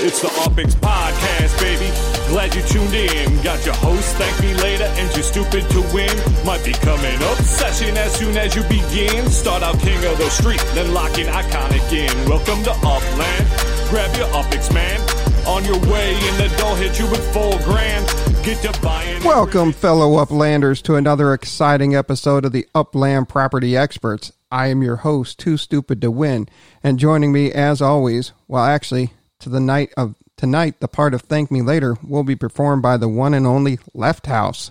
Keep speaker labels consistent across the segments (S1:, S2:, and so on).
S1: It's the UpX Podcast, baby. Glad you tuned in. Got your host, thank me later, and you're stupid to win. Might become an obsession as soon as you begin. Start out king of the street, then lock in iconic in. Welcome to Upland. Grab your UpX, man. On your way, and the door hit you with full grand. Get to buying.
S2: Welcome, fellow Uplanders, to another exciting episode of the Upland Property Experts. I am your host, Too Stupid to Win, and joining me, as always, well, actually, to the night of tonight, the part of Thank Me Later will be performed by the one and only LeftHouse.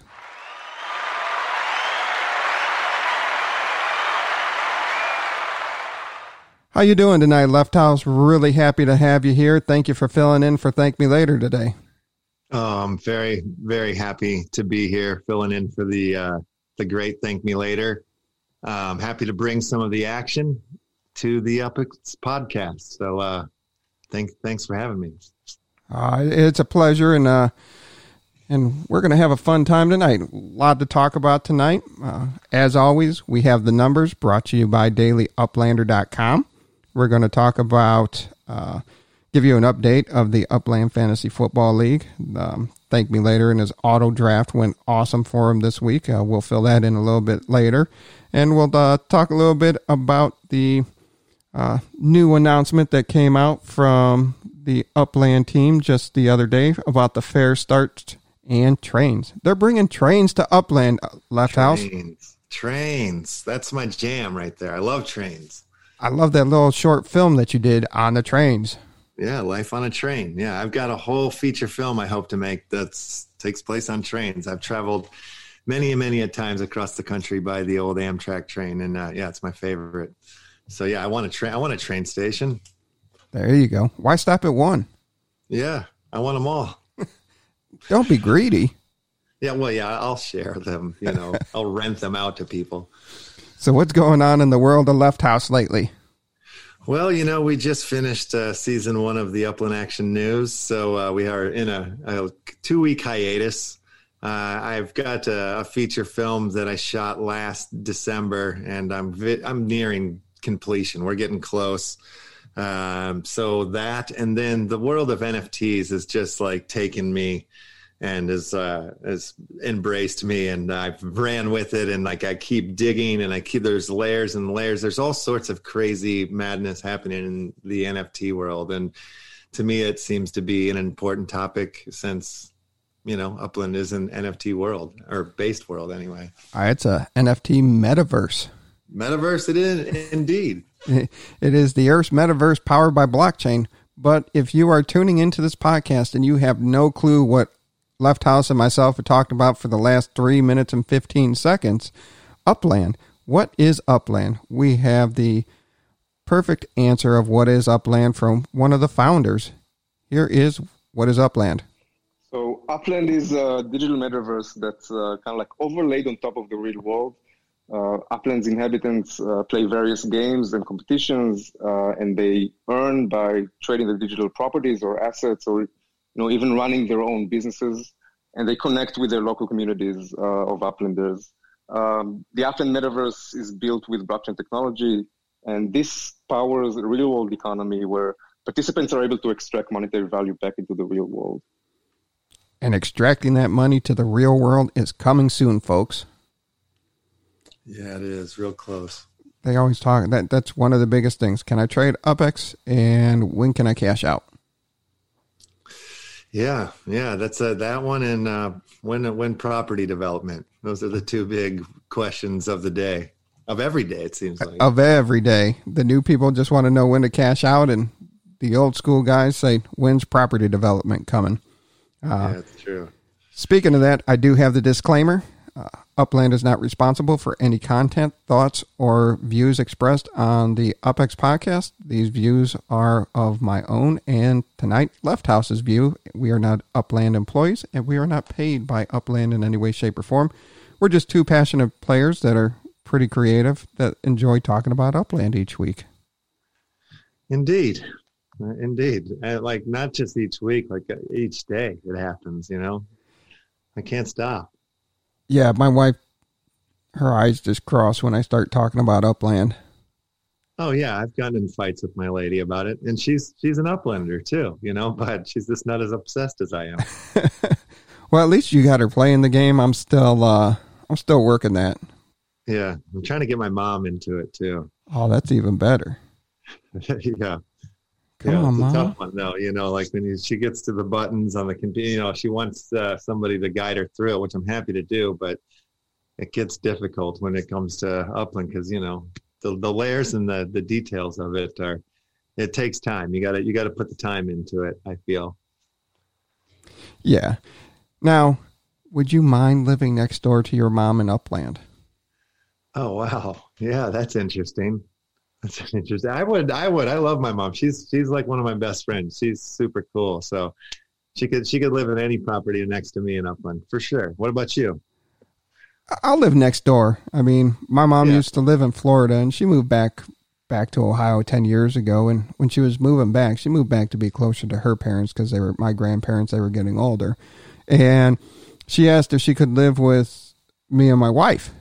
S2: How you doing tonight, LeftHouse? Really happy to have you here. Thank you for filling in for Thank Me Later today.
S3: Oh, I'm very, very happy to be here, filling in for the uh, the great Thank Me Later. I'm happy to bring some of the action to the UpX podcast. So, uh, thank, thanks for having me.
S2: Uh, it's a pleasure, and uh, and we're going to have a fun time tonight. A lot to talk about tonight. Uh, as always, we have the numbers brought to you by DailyUplander.com. We're going to talk about, uh, give you an update of the Upland Fantasy Football League. Um, thank me later, and his auto draft went awesome for him this week. Uh, we'll fill that in a little bit later, and we'll uh, talk a little bit about the uh, new announcement that came out from the Upland team just the other day about the fair start and trains. They're bringing trains to Upland uh, LeftHouse.
S3: Trains, trains. That's my jam right there. I love trains.
S2: I love that little short film that you did on the trains.
S3: Yeah, life on a train. Yeah, I've got a whole feature film I hope to make that takes place on trains. I've traveled many and many a times across the country by the old Amtrak train, and uh, yeah, it's my favorite. So yeah, I want a train. I want a train station.
S2: There you go. Why stop at one?
S3: Yeah, I want them all.
S2: Don't be greedy.
S3: Yeah, well, yeah, I'll share them. You know, I'll rent them out to people.
S2: So, what's going on in the world of LeftHouse lately?
S3: Well, you know, we just finished uh, season one of the Upland Action News, so uh, we are in a, a two week hiatus. Uh, I've got a, a, feature film that I shot last December, and I'm vi- I'm nearing completion. We're getting close. Um, so that, and then the world of NFTs is just like taken me and has uh, has embraced me, and I've ran with it, and like I keep digging, and I keep there's layers and layers. There's all sorts of crazy madness happening in the NFT world, and to me, it seems to be an important topic since you know Upland is an NFT world or based world anyway.
S2: Uh, it's a NFT metaverse.
S3: Metaverse, it is indeed.
S2: It is the Earth's metaverse powered by blockchain. But if you are tuning into this podcast and you have no clue what LeftHouse and myself have talked about for the last three minutes and 15 seconds, Upland. What is Upland? We have the perfect answer of what is Upland from one of the founders. Here is what is Upland.
S4: So Upland is a digital metaverse that's uh, kind of like overlaid on top of the real world. Uh, Upland's inhabitants uh, play various games and competitions, uh, and they earn by trading the digital properties or assets, or you know even running their own businesses. And they connect with their local communities uh, of Uplanders. Um, the Upland metaverse is built with blockchain technology, and this powers a real world economy where participants are able to extract monetary value back into the real world.
S2: And extracting that money to the real world is coming soon, folks.
S3: Yeah, it is real close.
S2: They always talk that that's one of the biggest things. Can I trade UpX and when can I cash out?
S3: Yeah, yeah, that's uh, that one and uh, when when property development. Those are the two big questions of the day, of every day. It seems like
S2: of every day. The new people just want to know when to cash out, and the old school guys say, "When's property development coming?"
S3: Uh, yeah, that's true.
S2: Speaking of that, I do have the disclaimer. Uh, Upland is not responsible for any content, thoughts, or views expressed on the UpX podcast. These views are of my own and tonight LeftHouse's view. We are not Upland employees and we are not paid by Upland in any way, shape, or form. We're just two passionate players that are pretty creative that enjoy talking about Upland each week.
S3: Indeed. Uh, indeed. Uh, like not just each week, like uh, each day it happens, you know? I can't stop.
S2: Yeah, my wife, her eyes just cross when I start talking about Upland.
S3: Oh yeah, I've gotten in fights with my lady about it, and she's she's an uplander too, you know, but she's just not as obsessed as I am.
S2: well, at least you got her playing the game. I'm still uh I'm still working that.
S3: Yeah, I'm trying to get my mom into it too.
S2: Oh, that's even better.
S3: yeah.
S2: Come
S3: yeah,
S2: on,
S3: it's a
S2: Mom.
S3: tough one though. You know, like when you, she gets to the buttons on the computer, you know, she wants uh, somebody to guide her through it, which I'm happy to do, but it gets difficult when it comes to Upland because you know the the layers and the the details of it are. It takes time. You got to you got to put the time into it. I feel.
S2: Yeah. Now, would you mind living next door to your mom in Upland?
S3: Oh wow, yeah, that's interesting. That's interesting. I would, I would, I love my mom. She's she's like one of my best friends. She's super cool. So she could she could live in any property next to me in Upland for sure. What about you?
S2: I'll live next door. I mean, my mom
S3: Yeah.
S2: used to live in Florida and she moved back back to Ohio 10 years ago and when she was moving back, she moved back to be closer to her parents cuz they were my grandparents, they were getting older. And she asked if she could live with me and my wife.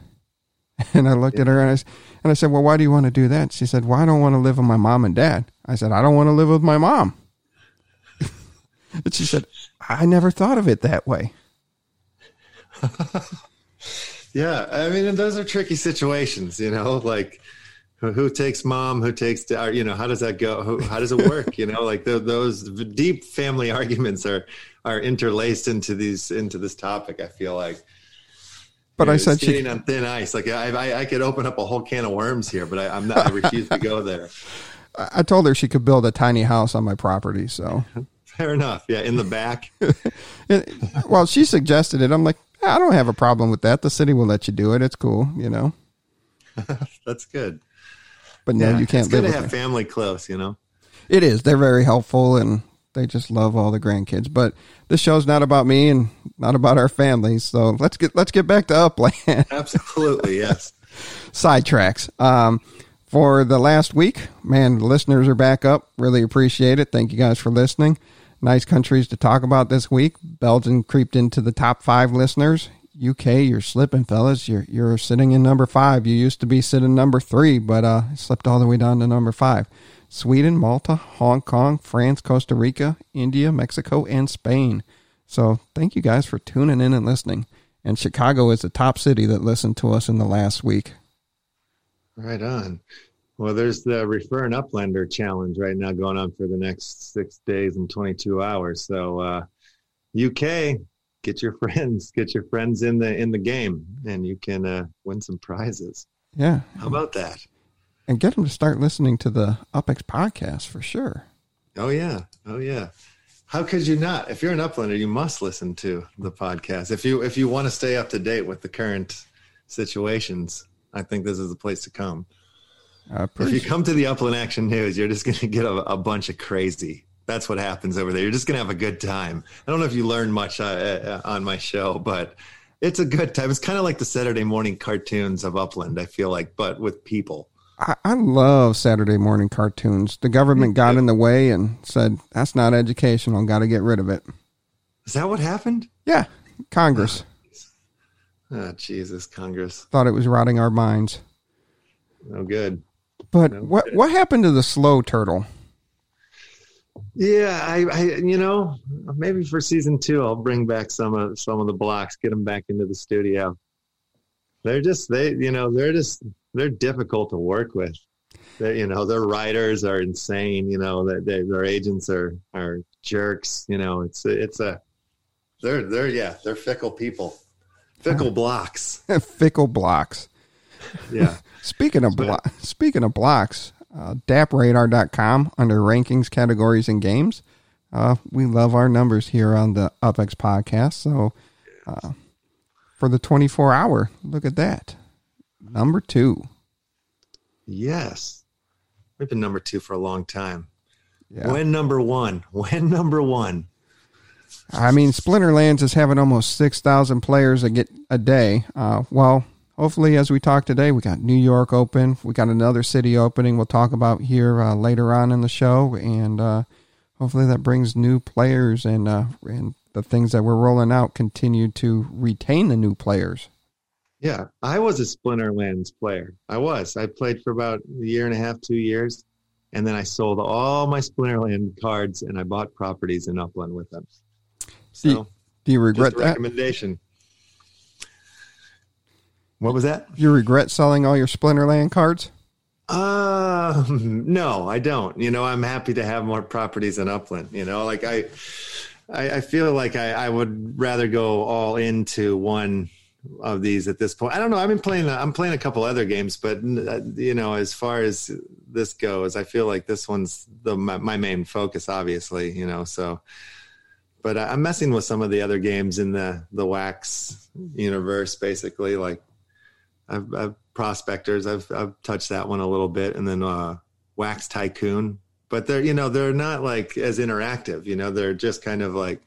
S2: And I looked at her and I, and I said, "Well, why do you want to do that?" She said, "Well, I don't want to live with my mom and dad." I said, "I don't want to live with my mom." and she said, "I never thought of it that way."
S3: Yeah, I mean, and those are tricky situations, you know, like who, takes mom, who takes, da- or, you know, how does that go? How does it work? you know, like the, those deep family arguments are are interlaced into these into this topic. I feel like.
S2: But
S3: You
S2: I said she
S3: skating on thin ice. Like I, I, I could open up a whole can of worms here, but I, I'm not. I refuse to go there.
S2: I told her she could build a tiny house on my property. So,
S3: Fair enough. Yeah, in the back.
S2: well, she suggested it. I'm like, I don't have a problem with that. The city will let you do it. It's cool, you know.
S3: That's good.
S2: But no,
S3: Yeah,
S2: you can't
S3: It's good
S2: live
S3: to have
S2: her.
S3: family close. You know.
S2: It is. They're very helpful and they just love all the grandkids. But this show's not about me and not about our families. So let's get let's get back to Upland.
S3: Absolutely. Yes.
S2: sidetracks. Um, for the last week, man, the listeners are back up. Really appreciate it. Thank you guys for listening. Nice countries to talk about this week. Belgium creeped into the top five listeners. UK, you're slipping, fellas. You're you're sitting in number five. You used to be sitting number three, but uh, slipped all the way down to number five. Sweden, Malta, Hong Kong, France, Costa Rica, India, Mexico, and Spain. So thank you guys for tuning in and listening. And Chicago is the top city that listened to us in the last week.
S3: Right on. Well, there's the Refer an Uplander challenge right now going on for the next six days and 22 hours. So, uh, UK, get your friends, get your friends in the in the game, and you can uh, win some prizes.
S2: Yeah.
S3: How about that?
S2: And get them to start listening to the UpX podcast for sure.
S3: Oh yeah, oh yeah. How could you not? If you're an Uplander, you must listen to the podcast. If you if you want to stay up to date with the current situations, I think this is the place to come. If you come to the Upland Action News, you're just going to get a, a bunch of crazy. That's what happens over there. You're just going to have a good time. I don't know if you learned much uh, uh, on my show, but it's a good time. It's kind of like the Saturday morning cartoons of Upland, I feel like, but with people.
S2: I, I love Saturday morning cartoons. The government got in the way and said, that's not educational. Got to get rid of it.
S3: Is that what happened?
S2: Yeah. Congress
S3: Oh, Jesus, Congress.
S2: thought it was rotting our minds.
S3: No good.
S2: But
S3: No
S2: what,
S3: kidding.
S2: what happened to the slow turtle?
S3: Yeah, I, I, you know, maybe for season two, I'll bring back some of some of the blocks, get them back into the studio. They're just they, you know, they're just they're difficult to work with. They, you know, their writers are insane. You know, that they, their agents are are jerks. You know, it's it's a they're they're yeah they're fickle people, fickle blocks.
S2: Fickle blocks.
S3: Yeah,
S2: Speaking of blo- speaking of blocks, uh, dappradar.com under rankings, categories, and games. Uh, we love our numbers here on the UpX podcast. So uh, for the 24 hour, look at that. Number two.
S3: yes, we've been number two for a long time.
S2: Yeah.
S3: When number one? When number one?
S2: I mean, Splinterlands is having almost 6,000 players a, get, a day. Uh, well, hopefully, as we talk today, we got New York open. We got another city opening we'll talk about here uh, later on in the show. And uh, hopefully, that brings new players and, uh, and the things that we're rolling out continue to retain the new players.
S3: Yeah, I was a Splinterlands player. I was. I played for about a year and a half, two years, and then I sold all my Splinterland cards and I bought properties in Upland with them. So,
S2: do, you, do you regret that?
S3: recommendation. What was that?
S2: You regret selling all your Splinterland cards?
S3: Uh, no, I don't. You know, I'm happy to have more properties in Upland. You know, like I, I, I feel like I, I would rather go all into one of these at this point. I don't know. I've been playing. I'm playing a couple other games, but uh, you know, as far as this goes, I feel like this one's the my, my main focus. Obviously, you know. So, but I'm messing with some of the other games in the the Wax universe, basically. Like, I've, I've prospectors. I've I've touched that one a little bit, and then uh, Wax Tycoon. But they're you know they're not like as interactive. You know, they're just kind of like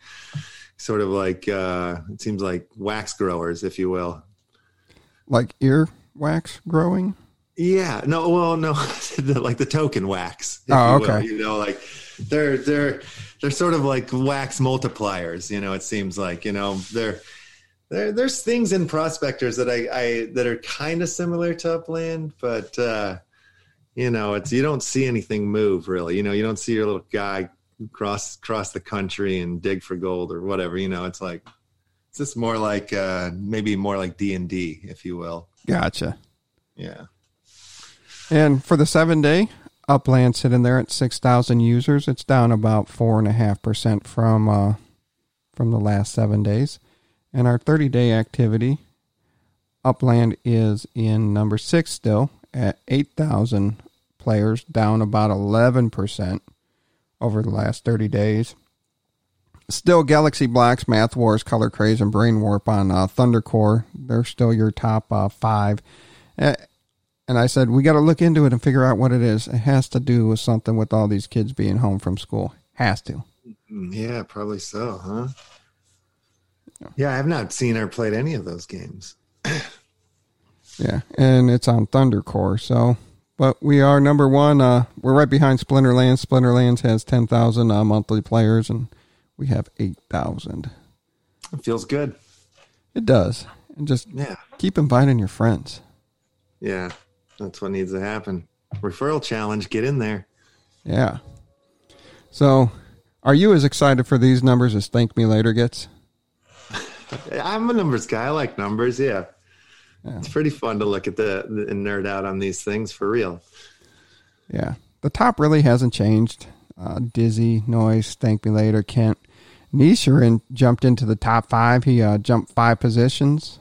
S3: sort of like uh, it seems like wax growers, if you will.
S2: Like ear wax growing?
S3: Yeah. No. Well, no. like the token wax.
S2: Oh,
S3: you will.
S2: okay.
S3: You know, like they're they're they're sort of like wax multipliers. You know, it seems like you know they're. There, there's things in prospectors that I, I that are kind of similar to upland, but uh, you know, it's you don't see anything move really. You know, you don't see your little guy cross cross the country and dig for gold or whatever. You know, it's like it's just more like uh, maybe more like D and D, if you will.
S2: Gotcha.
S3: Yeah.
S2: And for the seven day, Upland sitting there at six thousand users. It's down about four and a half percent from uh, from the last seven days. And our thirty day activity, Upland is in number six still at eight thousand players, down about eleven percent over the last thirty days. Still, Galaxy Blocks, Math Wars, Color Craze, and Brain Warp on uh, Thunder Core. They're still your top uh, five. And I said, we got to look into it and figure out what it is. It has to do with something with all these kids being home from school. Has to.
S3: Mm, Yeah, probably so, huh? Yeah, I've not seen or played any of those games.
S2: Yeah. And it's on Thunder Core. So, but we are number one. Uh, we're right behind Splinterlands. Splinterlands has 10,000 uh, monthly players, and we have 8,000.
S3: It feels good.
S2: It does. And just
S3: Yeah.
S2: keep inviting your friends.
S3: Yeah. That's what needs to happen. Referral challenge, get in there.
S2: Yeah. So, are you as excited for these numbers as Thank Me Later gets?
S3: I'm a numbers guy. I like numbers. Yeah. It's pretty fun to look at the, the and nerd out on these things for real.
S2: Yeah. The top really hasn't changed. Uh, Dizzy, Noise, Thank Me Later, Kent. Nisharin jumped into the top five. He uh, jumped five positions,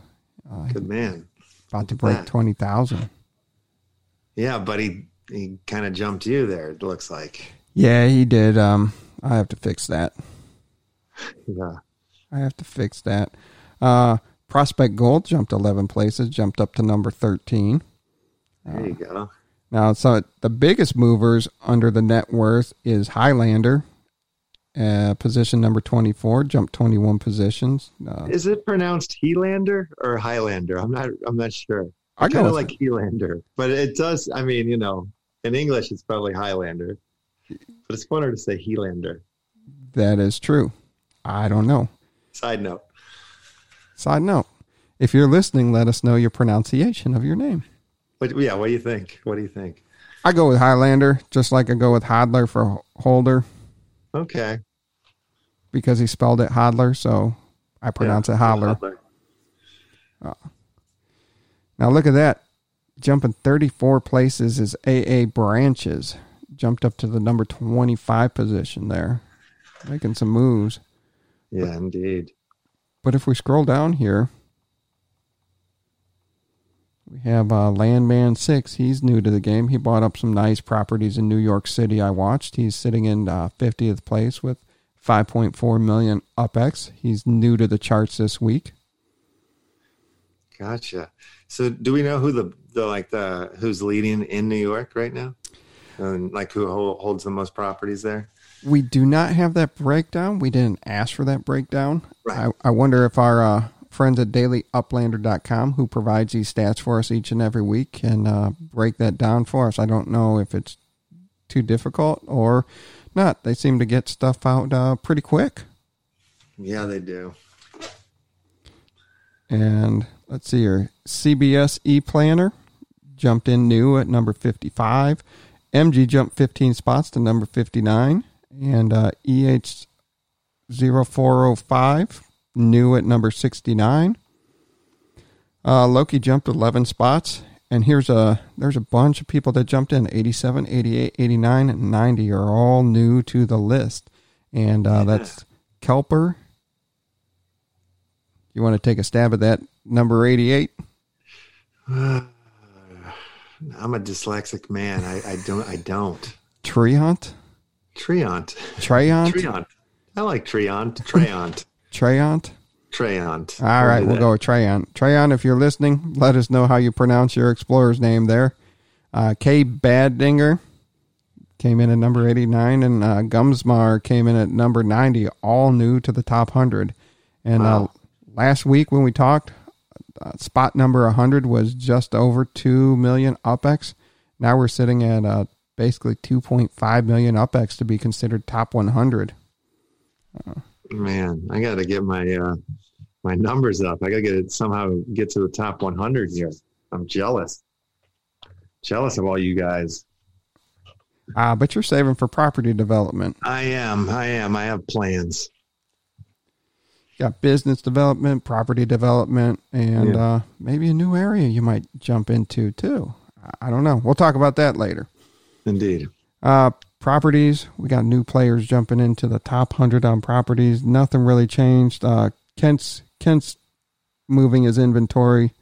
S3: Good man.
S2: about to break
S3: that.
S2: 20,000.
S3: Yeah, but he he kind of jumped you there. It looks like.
S2: Yeah, he did. Um, I have to fix that.
S3: Yeah.
S2: I have to fix that. Uh, Prospect Gold jumped 11 places, jumped up to number 13.
S3: There you go.
S2: Now, so the biggest movers under the net worth is Highlander, uh, position number 24, jumped 21 positions. Uh,
S3: Is it pronounced Helander or Highlander? I'm not. I'm not sure.
S2: I
S3: I kind of like Helander, but it does. I mean, you know, in English it's probably Highlander, but it's funner to say Helander.
S2: that is true. I don't know.
S3: Side note.
S2: Side note, if you're listening, let us know your pronunciation of your name.
S3: But yeah, what do you think? What do you think?
S2: I go with Highlander, just like I go with Hodler for Holder
S3: Okay.
S2: because he spelled it Hodler, so I pronounce
S3: Yeah,
S2: it Hodler.
S3: Hodler.
S2: Uh, now look at that. Jumping 34 places is AA Branches. Jumped up to the number 25 position there. Making some moves.
S3: Yeah, indeed.
S2: But if we scroll down here, we have uh, Landman 6. He's new to the game. He bought up some nice properties in New York City, I watched. He's sitting in uh, 50th place with 5.4 million UpX. He's new to the charts this week.
S3: Gotcha. So, do we know who the the like the who's leading in New York right now? And like who holds the most properties there?
S2: We do not have that breakdown. We didn't ask for that breakdown.
S3: Right.
S2: I, I wonder if our uh, friends at dailyuplander.com, who provides these stats for us each and every week, can uh, break that down for us. I don't know if it's too difficult or not. They seem to get stuff out uh, pretty quick.
S3: Yeah, they do.
S2: And let's see here. CBS E Planner jumped in new at number 55. MG jumped 15 spots to number 59. And uh, EH0405 new at number 69. Uh, Loki jumped 11 spots. And here's a there's a bunch of people that jumped in 87, 88, 89, and 90 are all new to the list. And uh, that's Kelper. You want to take a stab at that number 88?
S3: I'm a dyslexic man. I, I don't. I don't.
S2: Treant?
S3: Treant.
S2: Treant?
S3: Treant. I like Treant. Treant.
S2: Treant?
S3: Treant.
S2: All right, we'll go with Treant. Treant, if you're listening, let us know how you pronounce your explorer's name there. Uh, Kay Badinger came in at number 89, and uh, Gumsmar came in at number 90, all new to the top 100. And uh, last week when we talked, uh, spot number 100 was just over 2 million UpX. Now we're sitting at uh, basically 2.5 million UpX to be considered top 100.
S3: Man, I got to get my uh, my numbers up. I got to get it somehow get to the top 100 here. I'm jealous. Jealous of all you guys.
S2: Uh, but you're saving for property development.
S3: I am. I am. I have plans.
S2: got business development, property development, and
S3: Yeah.
S2: uh, maybe a new area you might jump into too. I don't know. We'll talk about that later.
S3: Indeed.
S2: Uh, properties, we got new players jumping into the top hundred on properties. Nothing really changed. Uh, Kent's Kent's moving his inventory.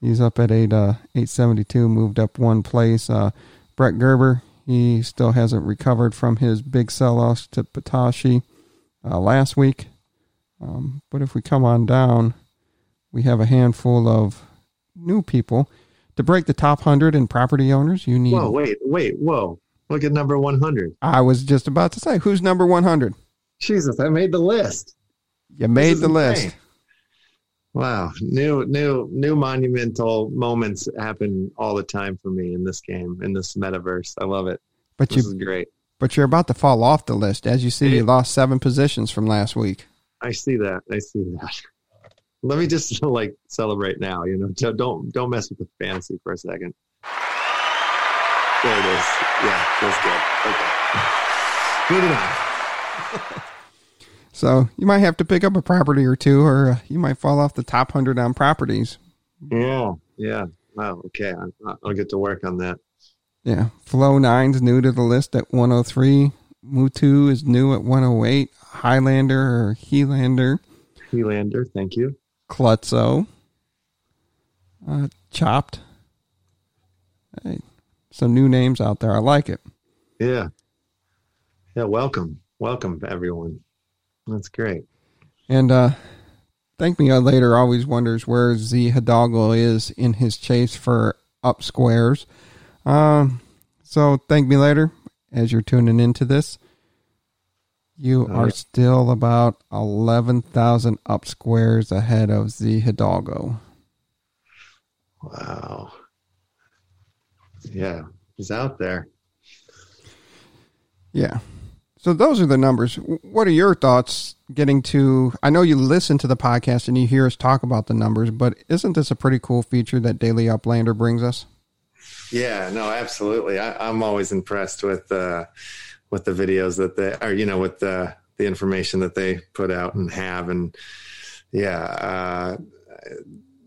S2: He's up at eight uh, eight seventy two, moved up one place. Uh, Brett Gerber, he still hasn't recovered from his big sell off to Patashi uh, last week. Um, but if we come on down, we have a handful of new people. To break the top 100 in property owners, you need.
S3: Whoa, wait, wait, whoa. Look at number 100.
S2: I was just about to say, who's number 100?
S3: Jesus, I made the list.
S2: You made the list.
S3: Wow, new, new, new monumental moments happen all the time for me in this game, in this metaverse. I love it.
S2: But
S3: This
S2: you
S3: is great.
S2: but you're about to fall off the list. As you see, you lost seven positions from last week.
S3: I see that. I see that. Let me just like celebrate now. You know, don't don't mess with the fantasy for a second. There it is. Yeah, that's good. Okay, moving on.
S2: So you might have to pick up a property or two, or uh, you might fall off the top 100 on properties.
S3: Yeah, yeah. Wow. Okay, I, I'll get to work on that.
S2: Yeah. Flow 9's new to the list at 103. Mutu is new at 108. Highlander or Helander.
S3: Helander, thank you.
S2: Klutzo. Uh, chopped. Hey, some new names out there. I like it.
S3: Yeah, yeah. Welcome, welcome everyone. That's great.
S2: And uh, Thank Me Later always wonders where Z Hidalgo is in his chase for up squares. Um, so Thank Me Later, as you're tuning into this, you are still about 11,000 up squares ahead of Z Hidalgo.
S3: Wow. Yeah, he's out there.
S2: Yeah. So those are the numbers. What are your thoughts getting to? I know you listen to the podcast and you hear us talk about the numbers, but isn't this a pretty cool feature that Daily Uplander brings us?
S3: Yeah, no, absolutely. I, I'm always impressed with uh, with the videos that they are, you know, with the the information that they put out and have, and yeah, uh,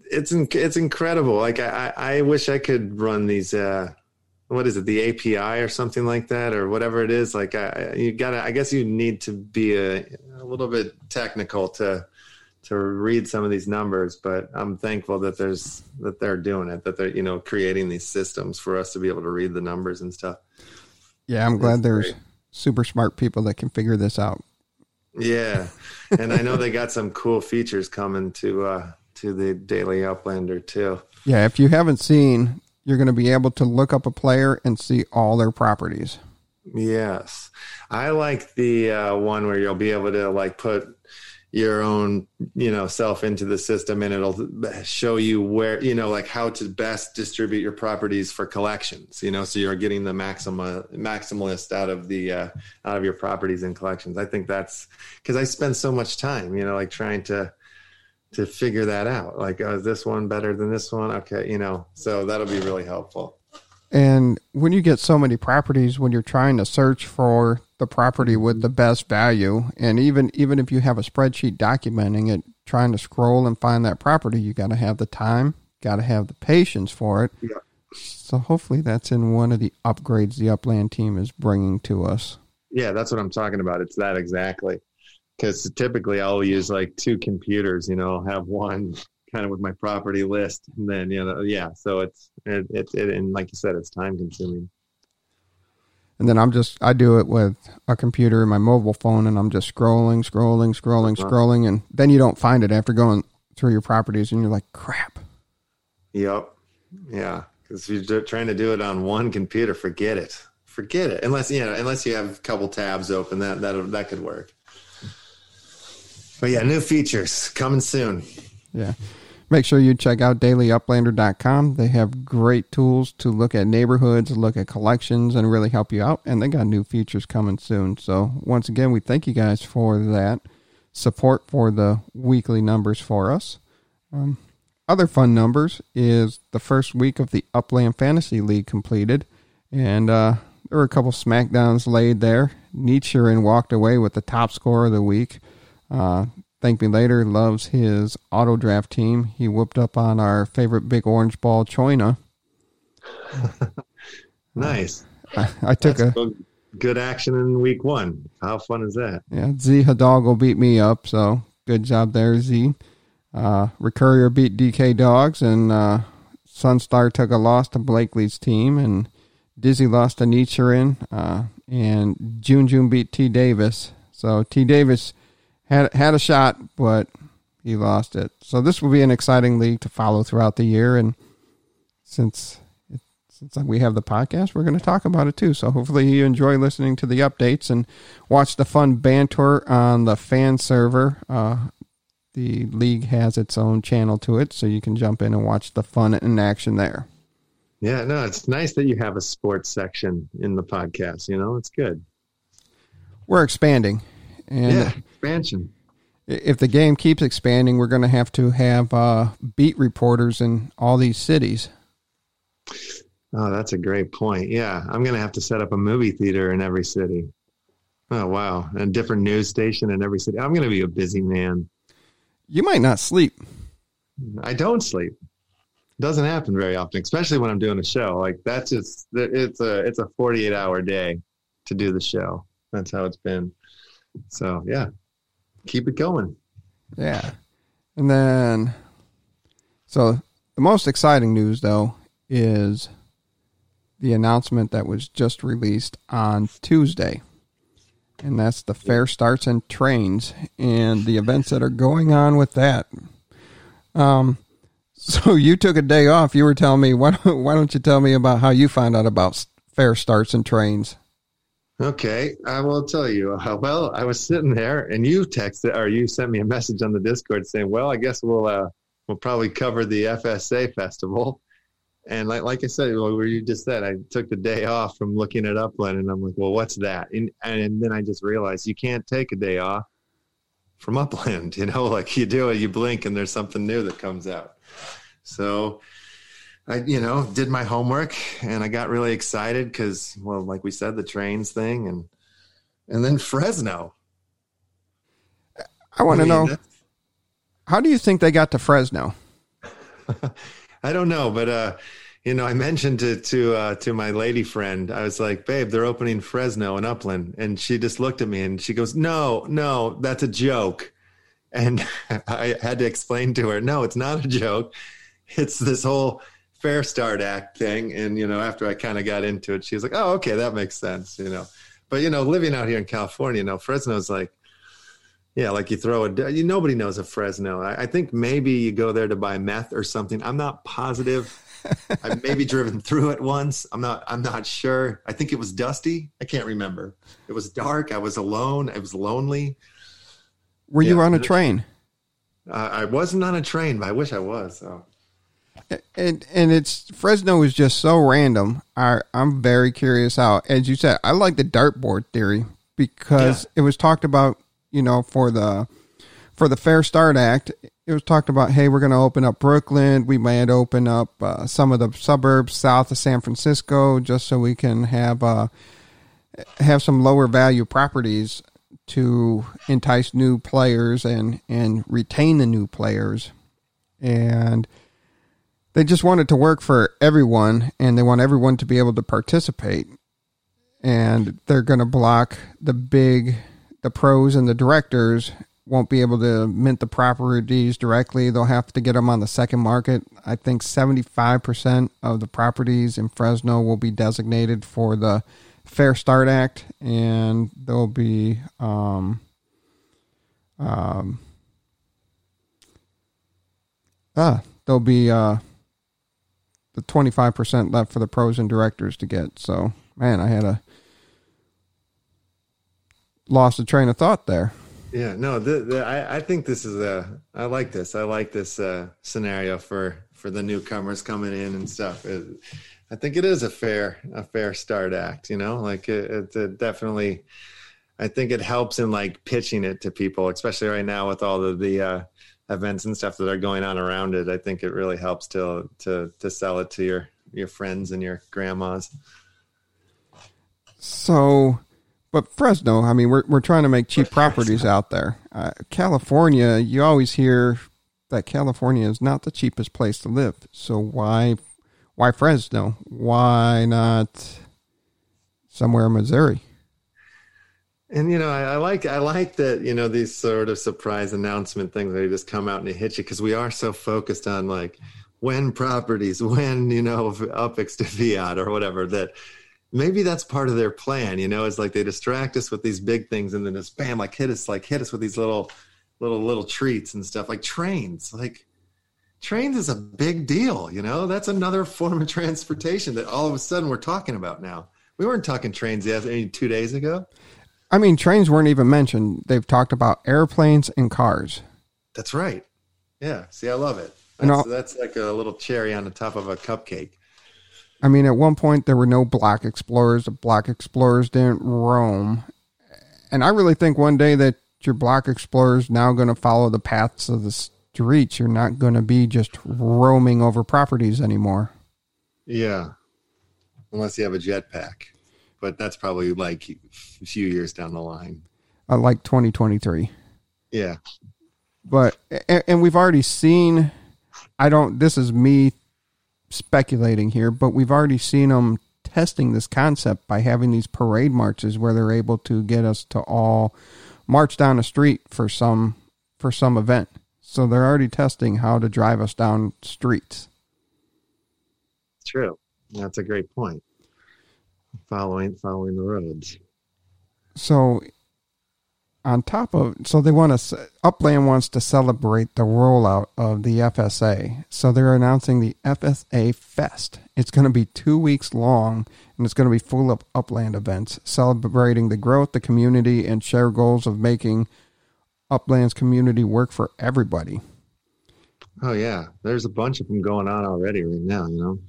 S3: it's it's incredible. Like I, I wish I could run these. Uh, what is it? The API or something like that, or whatever it is. Like I, you gotta. I guess you need to be a, a little bit technical to to read some of these numbers, but I'm thankful that there's that they're doing it, that they're you know creating these systems for us to be able to read the numbers and stuff.
S2: Yeah, I'm glad there's
S3: great.
S2: Super smart people that can figure this out.
S3: Yeah, and I know they got some cool features coming to uh, to the Daily Uplander too.
S2: Yeah, if you haven't seen, you're going to be able to look up a player and see all their properties.
S3: Yes, I like the uh, one where you'll be able to like put your own you know self into the system and it'll show you where you know like how to best distribute your properties for collections you know so you're getting the maxima maximalist out of the uh, out of your properties and collections i think that's because i spend so much time you know like trying to to figure that out. Like, oh, is this one better than this one? Okay, you know, so that'll be really helpful.
S2: And when you get so many properties, when you're trying to search for the property with the best value, and even even if you have a spreadsheet documenting it, trying to scroll and find that property, you got to have the time, got to have the patience for it.
S3: Yeah.
S2: So hopefully that's in one of the upgrades the Upland team is bringing to us.
S3: Yeah, that's what I'm talking about. It's that exactly. Because typically I'll use like two computers. You know, I'll have one kind of with my property list, and then you know, yeah. So it's it, it, it and like you said, it's time consuming.
S2: And then I'm just I do it with a computer and my mobile phone, and I'm just scrolling, scrolling, scrolling,
S3: Uh-huh.
S2: scrolling, and then you don't find it after going through your properties, and you're like, crap.
S3: Yep. Yeah. Because if you're trying to do it on one computer, forget it. Forget it. Unless you know, unless you have a couple tabs open, that that that could work. But yeah, new features coming soon.
S2: Yeah. Make sure you check out dailyuplander.com. They have great tools to look at neighborhoods, look at collections, and really help you out. And they got new features coming soon. So, once again, we thank you guys for that support for the weekly numbers for us. Um, other fun numbers is the first week of the Upland Fantasy League completed. And uh, there were a couple smackdowns laid there. Nietzscherin walked away with the top score of the week. Uh, Thank Me Later loves his auto draft team. He whooped up on our favorite big orange ball, Choina.
S3: Nice.
S2: I, I took
S3: That's
S2: a
S3: good- action in week one. How fun is that?
S2: yeah. Z Hidalgo beat me up, so good job there, Z. Uh, Recurrier beat DK Dogs, and uh, Sunstar took a loss to Blakely's team, and Dizzy lost to Nietzscherin, uh, and June June beat T Davis. So T Davis had had a shot, but he lost it. So this will be an exciting league to follow throughout the year, and since since we have the podcast, we're going to talk about it too. So hopefully you enjoy listening to the updates and watch the fun banter on the fan server. Uh, the league has its own channel to it, so you can jump in and watch the fun in action there.
S3: Yeah, no, it's nice that you have a sports section in the podcast. You know, it's good.
S2: We're expanding, and
S3: yeah, expansion.
S2: if the game keeps expanding, we're going to have to have uh, beat reporters in all these cities.
S3: Oh, that's a great point. Yeah, I'm going to have to set up a movie theater in every city. Oh, wow. And a different news station in every city. I'm going to be a busy man.
S2: You might not sleep.
S3: I don't sleep. Doesn't happen very often, especially when I'm doing a show. Like that's just it's a it's a 48 hour day to do the show. That's how it's been. So yeah, keep it going.
S2: Yeah. And then, so the most exciting news, though, is the announcement that was just released on Tuesday. And that's the fair starts and trains and the events that are going on with that. Um, so you took a day off. You were telling me, why don't, why don't you tell me about how you found out about fair starts and trains?
S3: Okay, I will tell you. Uh, well, I was sitting there, and you texted or you sent me a message on the Discord saying, "Well, I guess we'll uh, we'll probably cover the FSA festival." And like like I said, well, where you just said, I took the day off from looking at Upland, and I'm like, "Well, what's that?" And and then I just realized you can't take a day off from Upland. You know, like you do it, you blink, and there's something new that comes out. So I, you know, did my homework and I got really excited because, well, like we said, the trains thing and and then Fresno.
S2: I want to
S3: I mean,
S2: know, how do you think they got to Fresno?
S3: I don't know, but uh, you know, I mentioned to to uh, to my lady friend. I was like, "Babe, they're opening Fresno and Upland," and she just looked at me and she goes, "No, no, that's a joke." And I had to explain to her, "No, it's not a joke. It's this whole Fair Start Act thing." And you know, after I kind of got into it, she was like, "Oh, okay, that makes sense." You know, but you know, living out here in California, you know, Fresno's like. Yeah, like you throw a. You, nobody knows a Fresno. I, I think maybe you go there to buy meth or something. I'm not positive. I've maybe driven through it once. I'm not. I'm not sure. I think it was dusty. I can't remember. It was dark. I was alone. I was lonely.
S2: Were you on a train?
S3: Uh, I wasn't on a train, but I wish I was. So.
S2: And and it's Fresno is just so random. I I'm very curious how, as you said, I like the dartboard theory because it was talked about, you know, for the for the Fair Start Act, it was talked about, hey, we're going to open up Brooklyn. We might open up uh, some of the suburbs south of San Francisco just so we can have uh, have some lower value properties to entice new players and and retain the new players. And they just want it to work for everyone, and they want everyone to be able to participate. And they're going to block the big, the pros and the directors won't be able to mint the properties directly. They'll have to get them on the second market. I think 75% of the properties in Fresno will be designated for the Fair Start Act, and there'll be um, um, ah, there'll be uh, the 25% left for the pros and directors to get. So, man, I had a lost a train of thought there.
S3: Yeah, no, the, the, I, I think this is a. I like this. I like this uh, scenario for for the newcomers coming in and stuff. It, I think it is a fair a fair start act. You know, like it, it, it, definitely. I think it helps in like pitching it to people, especially right now with all of the uh, events and stuff that are going on around it. I think it really helps to to to sell it to your your friends and your grandmas.
S2: So but Fresno, I mean, we're we're trying to make cheap properties out there. Uh, California, you always hear that California is not the cheapest place to live. So why why Fresno? Why not somewhere in Missouri?
S3: And you know, I, I, like I like that you know these sort of surprise announcement things they just come out and they hit you because we are so focused on like when properties, when you know UpX to fiat or whatever that maybe that's part of their plan you know it's like they distract us with these big things and then just bam like hit us like hit us with these little little little treats and stuff. Like trains like trains is a big deal you know? That's another form of transportation that all of a sudden we're talking about now. We weren't talking trains yet two days ago
S2: i mean trains weren't even mentioned. They've talked about airplanes and cars.
S3: That's right. Yeah. See i love it. That's, that's like a little cherry on the top of a cupcake.
S2: I mean, at one point there were no block explorers. The block explorers didn't roam, and I really think one day that your block explorers now going to follow the paths of the streets. You're not going to be just roaming over properties anymore.
S3: Yeah, unless you have a jetpack, but that's probably like a few years down the line.
S2: Uh, like 2023.
S3: Yeah,
S2: but and, and we've already seen. I don't. This is me speculating here, but we've already seen them testing this concept by having these parade marches where they're able to get us to all march down the street for some for some event. So they're already testing how to drive us down streets.
S3: True. That's a great point. Following following the roads.
S2: So on top of so they want to upland wants to celebrate the rollout of the fsa so they're announcing the fsa fest. It's going to be two weeks long and it's going to be full of upland events celebrating the growth the community and share goals of making upland's community work for everybody.
S3: Oh yeah. There's a bunch of them going on already right now you know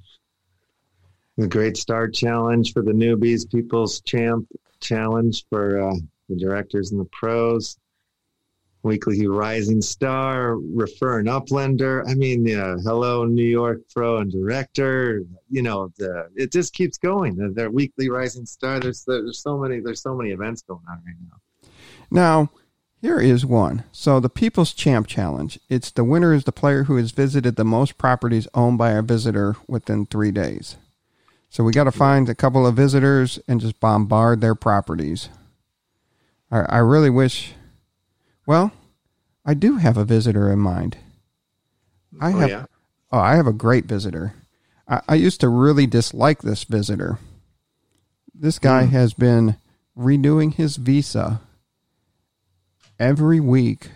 S3: the great start challenge for the newbies people's champ challenge for uh the directors and the pros. Weekly Rising Star, refer an uplander. I mean, yeah, hello New York Pro and Director. You know, the, it just keeps going. Their, their Weekly Rising Star. There's there's so many there's so many events going on right now.
S2: Now, here is one. So the People's Champ Challenge. It's the winner is the player who has visited the most properties owned by a visitor within three days. So we got to find a couple of visitors and just bombard their properties. I, I really wish. Well, I do have a visitor in mind. I oh, have. Yeah? Oh, I have a great visitor. I, I used to really dislike this visitor. This guy mm. has been renewing his visa every week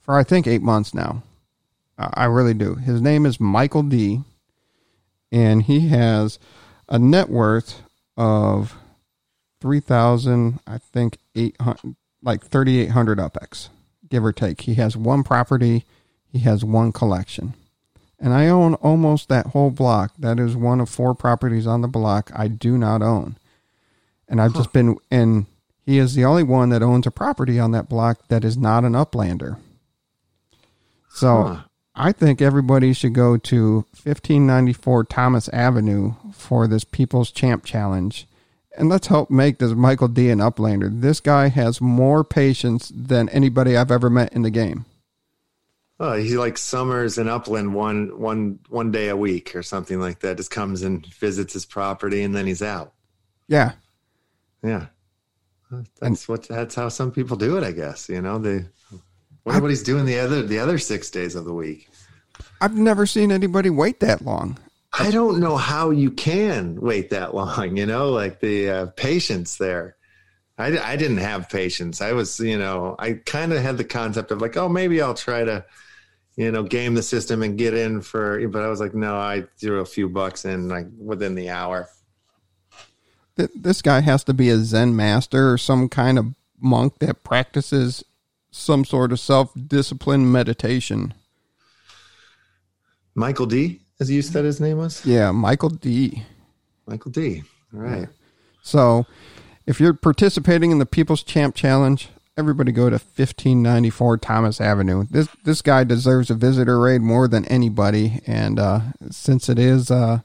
S2: for I think eight months now. I really do. His name is Michael D, and he has a net worth of three thousand, I think eight hundred, like thirty eight hundred UPX, give or take. He has one property, he has one collection, and I own almost that whole block. That is one of four properties on the block I do not own, and I've huh. just been and he is the only one that owns a property on that block that is not an uplander. So
S3: Huh.
S2: I think everybody should go to 1594 Thomas Avenue for this People's Champ Challenge. And let's help make this Michael D an uplander. This guy has more patience than anybody I've ever met in the game.
S3: Oh, he like summers in Upland one one one day a week or something like that. Just comes and visits his property and then he's out.
S2: Yeah.
S3: Yeah, that's what that's how some people do it. I guess you know they. What he's doing the other the other six days of the week.
S2: I've never seen anybody wait that long.
S3: I don't know how you can wait that long. You know, like the uh, patience there. I, I didn't have patience. I was, you know, I kind of had the concept of like, oh, maybe I'll try to, you know, game the system and get in for. But I was like, no, I threw a few bucks in like within the hour.
S2: This guy has to be a Zen master or some kind of monk that practices some sort of self discipline meditation.
S3: Michael D, as you said his name was
S2: Yeah, Michael D.
S3: Michael D. All right.
S2: So, if you're participating in the People's Champ Challenge, everybody go to 1594 Thomas Avenue. This this guy deserves a visitor raid more than anybody, and uh, since it is uh,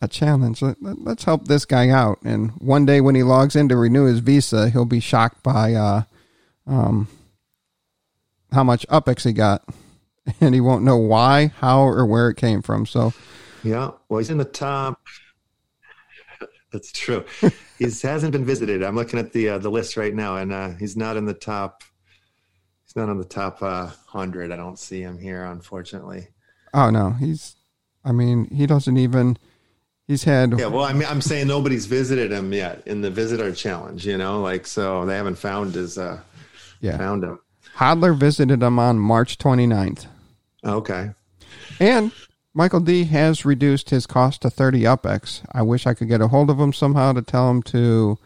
S2: a challenge, let, let's help this guy out. And one day when he logs in to renew his visa, he'll be shocked by uh, um, how much UpX he got, and he won't know why, how, or where it came from. So,
S3: Yeah. Well, he's in the top. That's true. he hasn't been visited. I'm looking at the uh, the list right now, and uh, he's not in the top. He's not on the top uh, hundred. I don't see him here, unfortunately.
S2: oh no, he's. I mean, he doesn't even. He's had
S3: Yeah. Well, I mean, I'm saying nobody's visited him yet in the visitor challenge. You know, like so they haven't found his. Uh,
S2: yeah.
S3: Found him.
S2: Hodler visited him on March 29th.
S3: Okay.
S2: And Michael D has reduced his cost to 30 UpX. I wish I could get a hold of him somehow to tell him to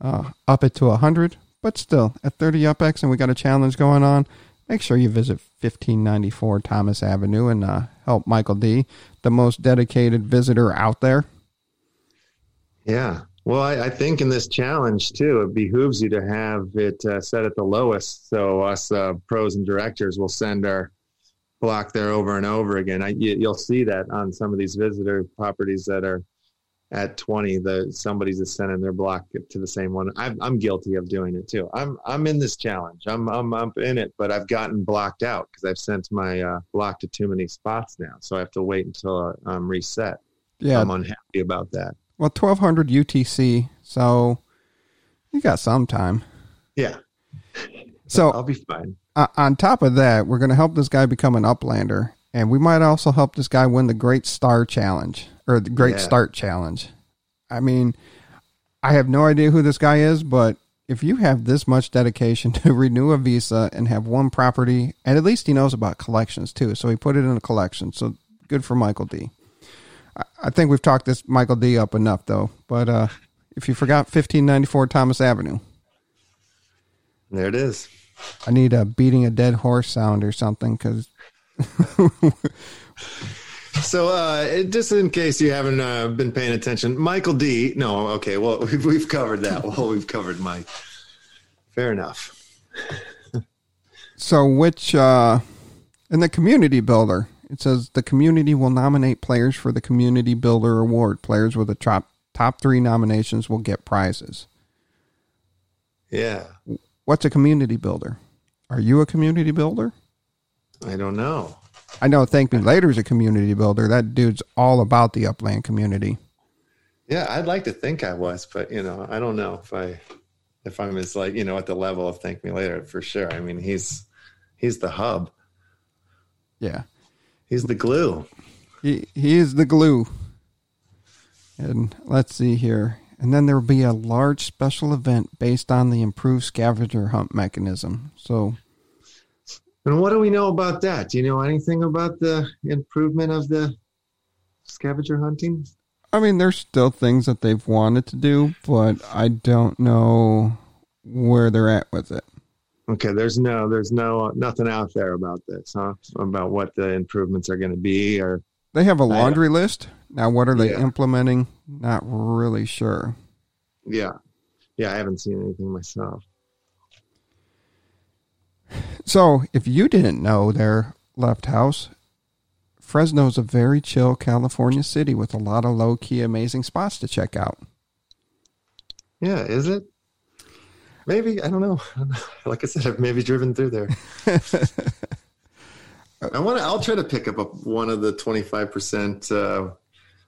S2: uh, up it to 100, but still, at 30 UpX and we got a challenge going on, make sure you visit 1594 Thomas Avenue and uh, help Michael D, the most dedicated visitor out there.
S3: Yeah. Well, I, I think in this challenge too, it behooves you to have it uh, set at the lowest. So us uh, pros and directors will send our block there over and over again. I, you, you'll see that on some of these visitor properties that are at 20, the somebody's just sending their block to the same one. I'm, I'm guilty of doing it too. I'm, I'm in this challenge. I'm, I'm, I'm in it, but I've gotten blocked out because I've sent my uh, block to too many spots now. So I have to wait until uh, I'm reset.
S2: Yeah,
S3: I'm unhappy about that.
S2: Well, 1200 UTC, so you got some time.
S3: Yeah.
S2: So
S3: I'll be fine.
S2: uh, on top of that, we're going to help this guy become an uplander, and we might also help this guy win the Great Star Challenge or the Great
S3: Yeah.
S2: Start Challenge. I mean, I have no idea who this guy is, but if you have this much dedication to renew a visa and have one property, and at least he knows about collections too, so he put it in a collection. So good for Michael D. I, think we've talked this Michael D up enough though, but uh, if you forgot 1594 Thomas Avenue.
S3: There it is.
S2: I need a beating a dead horse sound or something because
S3: So, uh, just in case you haven't uh, been paying attention, Michael D. No, okay. Well, we've, we've covered that. Well, we've covered Mike. Fair enough.
S2: So, which uh, in the community builder, it says the community will nominate players for the community builder award. Players with the top top three nominations will get prizes.
S3: Yeah.
S2: What's a community builder? Are you a community builder?
S3: I don't know.
S2: I know Thank Me Later is a community builder. That dude's all about the upland community.
S3: Yeah, I'd like to think I was, but you know, I don't know if I if I'm as like you know at the level of Thank Me Later for sure. I mean, he's he's the hub.
S2: Yeah,
S3: He's the glue.
S2: he he is the glue. And let's see here. And then there will be a large special event based on the improved scavenger hunt mechanism. So
S3: And what do we know about that? Do you know anything about the improvement of the scavenger hunting?
S2: I mean, there's still things that they've wanted to do, but I don't know where they're at with it.
S3: Okay, there's no, there's no, uh, nothing out there about this, huh? About what the improvements are going to be, or
S2: They have a uh, laundry list. Now, what are they
S3: Yeah.
S2: implementing? Not really sure.
S3: yeah, yeah, I haven't seen anything myself.
S2: So, if you didn't know, there, LeftHouse. Fresno's a very chill California city with a lot of low key, amazing spots to check out.
S3: Yeah, is it? Maybe I don't know. Like I said, I've maybe driven through there. I want to. I'll try to pick up a, one of the twenty five percent uh,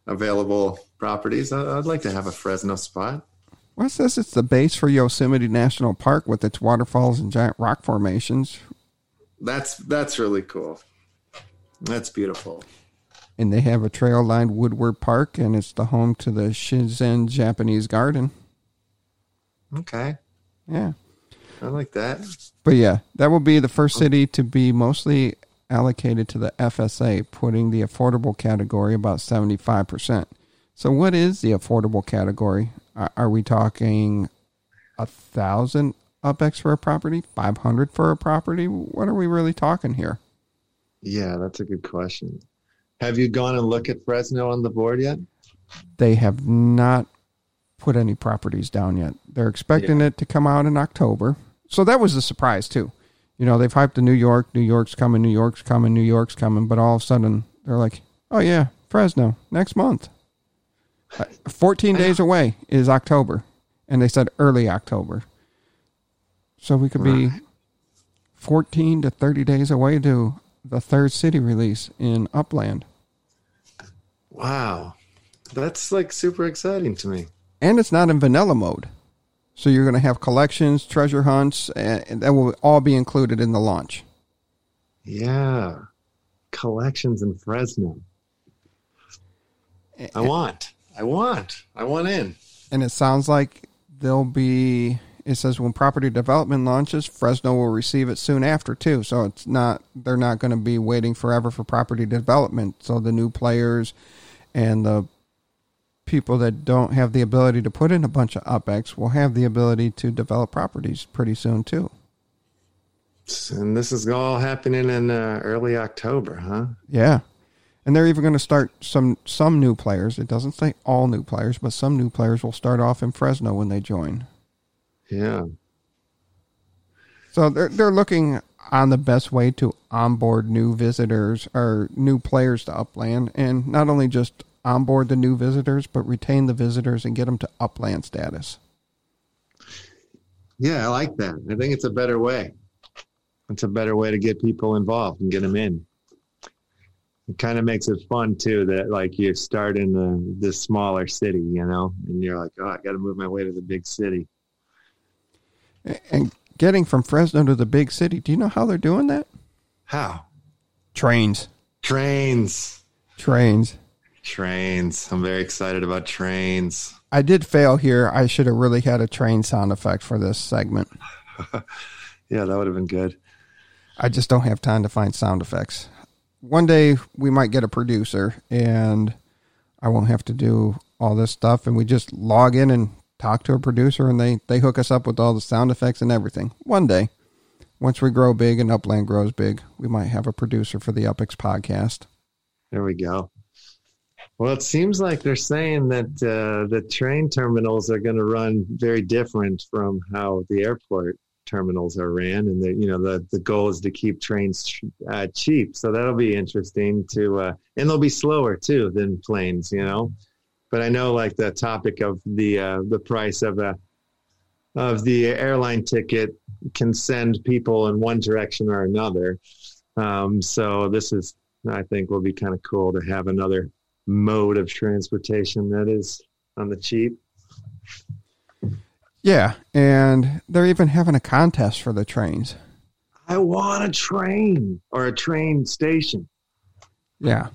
S3: available properties. I, I'd like to have a Fresno spot.
S2: Well, it says it's the base for Yosemite National Park with its waterfalls and giant rock formations.
S3: That's that's really cool. That's beautiful.
S2: And they have a trail lined Woodward Park, and it's the home to the Shinzen Japanese Garden.
S3: Okay,
S2: Yeah.
S3: I like that.
S2: But yeah, that will be the first city to be mostly allocated to the FSA, putting the affordable category about 75%. So, what is the affordable category? Are, we talking a thousand UPX for a property, 500 for a property? What are we really talking here?
S3: Yeah, that's a good question. Have you gone and looked at Fresno on the board yet?
S2: They have not put any properties down yet. They're expecting it to come out in October. So that was a surprise too. You know, they've hyped the New York, New York's coming, New York's coming, New York's coming, but all of a sudden they're like, "Oh yeah, Fresno next month." Uh, 14 days away is October, and they said early October. So we could be 14 to 30 days away to the third city release in Upland.
S3: Wow, that's like super exciting to me.
S2: And it's not in vanilla mode. So you're going to have collections, treasure hunts, and that will all be included in the launch.
S3: Yeah, collections in Fresno. I want. I want. I want in.
S2: And it sounds like there'll be. It says when property development launches, Fresno will receive it soon after too. So it's not they're not going to be waiting forever for property development. So the new players and the people that don't have the ability to put in a bunch of UpX will have the ability to develop properties pretty soon too.
S3: And this is all happening in uh, early October, huh?
S2: Yeah. And they're even going to start some some new players. It doesn't say all new players, but some new players will start off in Fresno when they join.
S3: Yeah.
S2: So they're they're looking on the best way to onboard new visitors or new players to Upland, and not only just onboard the new visitors, but retain the visitors and get them to Upland status.
S3: Yeah, I like that. I think it's a better way. It's a better way to get people involved and get them in. It kind of makes it fun too that like you start in the this smaller city, you know, and you're like, oh, I got to move my way to the big city.
S2: And getting from Fresno to the big city, do you know how they're doing that?
S3: How?
S2: Trains.
S3: Trains.
S2: Trains.
S3: Trains. I'm very excited about trains.
S2: I did fail here. I should have really had a train sound effect for this segment.
S3: Yeah, that would have been good.
S2: I just don't have time to find sound effects. One day we might get a producer and I won't have to do all this stuff and we just log in and talk to a producer and they, they hook us up with all the sound effects and everything. One day, once we grow big and Upland grows big, we might have a producer for the UpX podcast.
S3: There we go. Well, it seems like they're saying that uh, the train terminals are going to run very different from how the airport terminals are ran, and the you know the the goal is to keep trains uh, cheap. So that'll be interesting to, uh, and they'll be slower too than planes, you know. But I know like the topic of the uh, the price of a of the airline ticket can send people in one direction or another. Um, so this is, I think, will be kind of cool to have another mode of transportation that is on the cheap.
S2: Yeah, and they're even having a contest for the trains.
S3: I want a train or a train station.
S2: Yeah.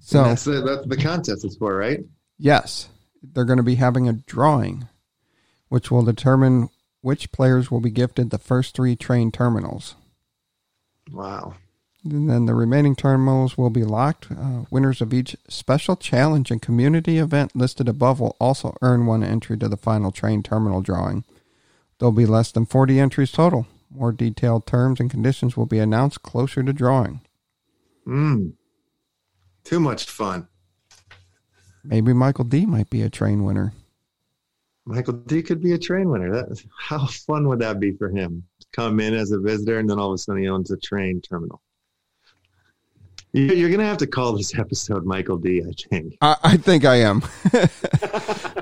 S3: So
S2: So,
S3: that's the, that's the contest is for, right?
S2: yes, they're going to be having a drawing, which will determine which players will be gifted the first three train terminals.
S3: Wow.
S2: And then the remaining terminals will be locked. Uh, winners of each special challenge and community event listed above will also earn one entry to the final train terminal drawing. There'll be less than 40 entries total. More detailed terms and conditions will be announced closer to drawing.
S3: Mm. Too much fun.
S2: Maybe Michael D might be a train winner.
S3: Michael D could be a train winner. That how fun would that be for him? Come in as a visitor and then all of a sudden he owns a train terminal. You- You're going to have to call this episode Michael D, I think.
S2: I, I think I am.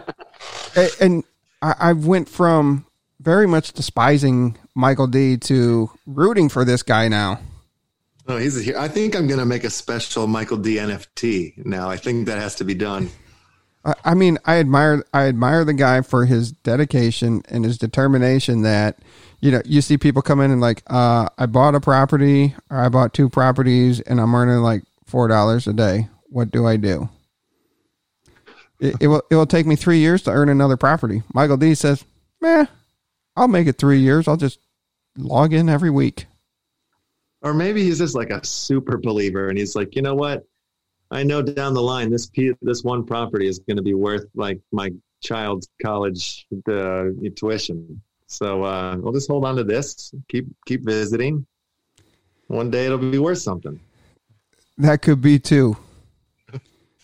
S2: And I, I went from very much despising Michael D to rooting for this guy now.
S3: Oh, he's here. I think I'm going to make a special Michael D NFT now. I think that has to be done.
S2: I, mean, I admire I admire the guy for his dedication and his determination. That you know, you see people come in and like, uh, I bought a property or I bought two properties and I'm earning like four dollars a day. What do I do? It, it will it will take me three years to earn another property. Michael D says, "Meh, I'll make it three years. I'll just log in every week."
S3: Or maybe he's just like a super believer and he's like, you know what? I know down the line this p- this one property is going to be worth like my child's college uh, tuition. So uh, we'll just hold on to this. Keep keep visiting. One day it'll be worth something.
S2: That could be too.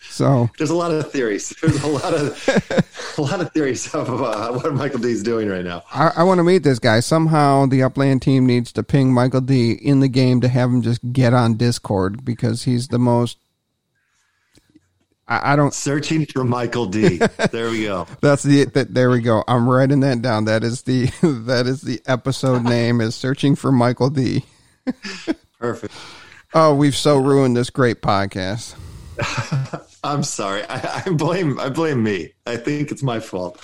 S2: So
S3: There's a lot of theories. There's a lot of a lot of theories of uh, what Michael D is doing right now.
S2: I, I want to meet this guy. Somehow the Upland team needs to ping Michael D in the game to have him just get on Discord because he's the most. I, I don't.
S3: Searching for Michael D. There we go.
S2: That's the that. There we go. I'm writing that down. That is the that is the episode name is searching for Michael D.
S3: Perfect.
S2: Oh, we've so ruined this great podcast.
S3: I'm sorry. I, I blame I blame me. I think it's my fault.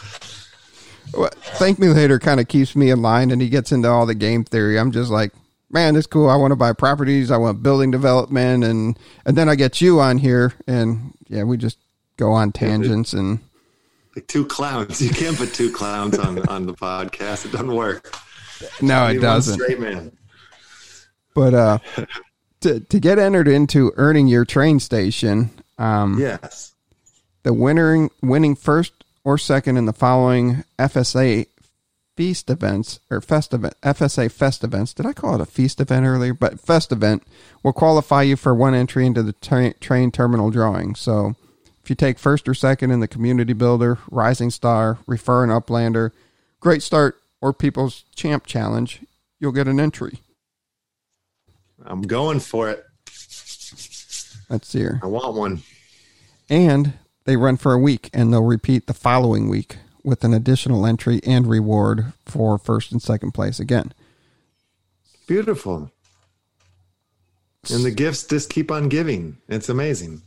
S2: Well, Thank me later kind of keeps me in line, and he gets into all the game theory. I'm just like, man, it's cool. I want to buy properties. I want building development, and and then I get you on here, and yeah, we just go on tangents, and
S3: Like two clowns. You can't put two clowns on on the podcast. It doesn't work.
S2: no, it doesn't.
S3: Straight man.
S2: But uh, to to get entered into earning your train station, um,
S3: Yes.
S2: the winning winning first or second in the following FSA feast events or fest event FSA fest events. Did I call it a feast event earlier? But fest event will qualify you for one entry into the tra- train terminal drawing. So if you take first or second in the community builder, rising star, refer an uplander, great start, or people's champ challenge, you'll get an entry.
S3: I'm going for it.
S2: That's here.
S3: I want one.
S2: and they run for a week and they'll repeat the following week with an additional entry and reward for first and second place again.
S3: Beautiful. And the gifts just keep on giving. It's amazing.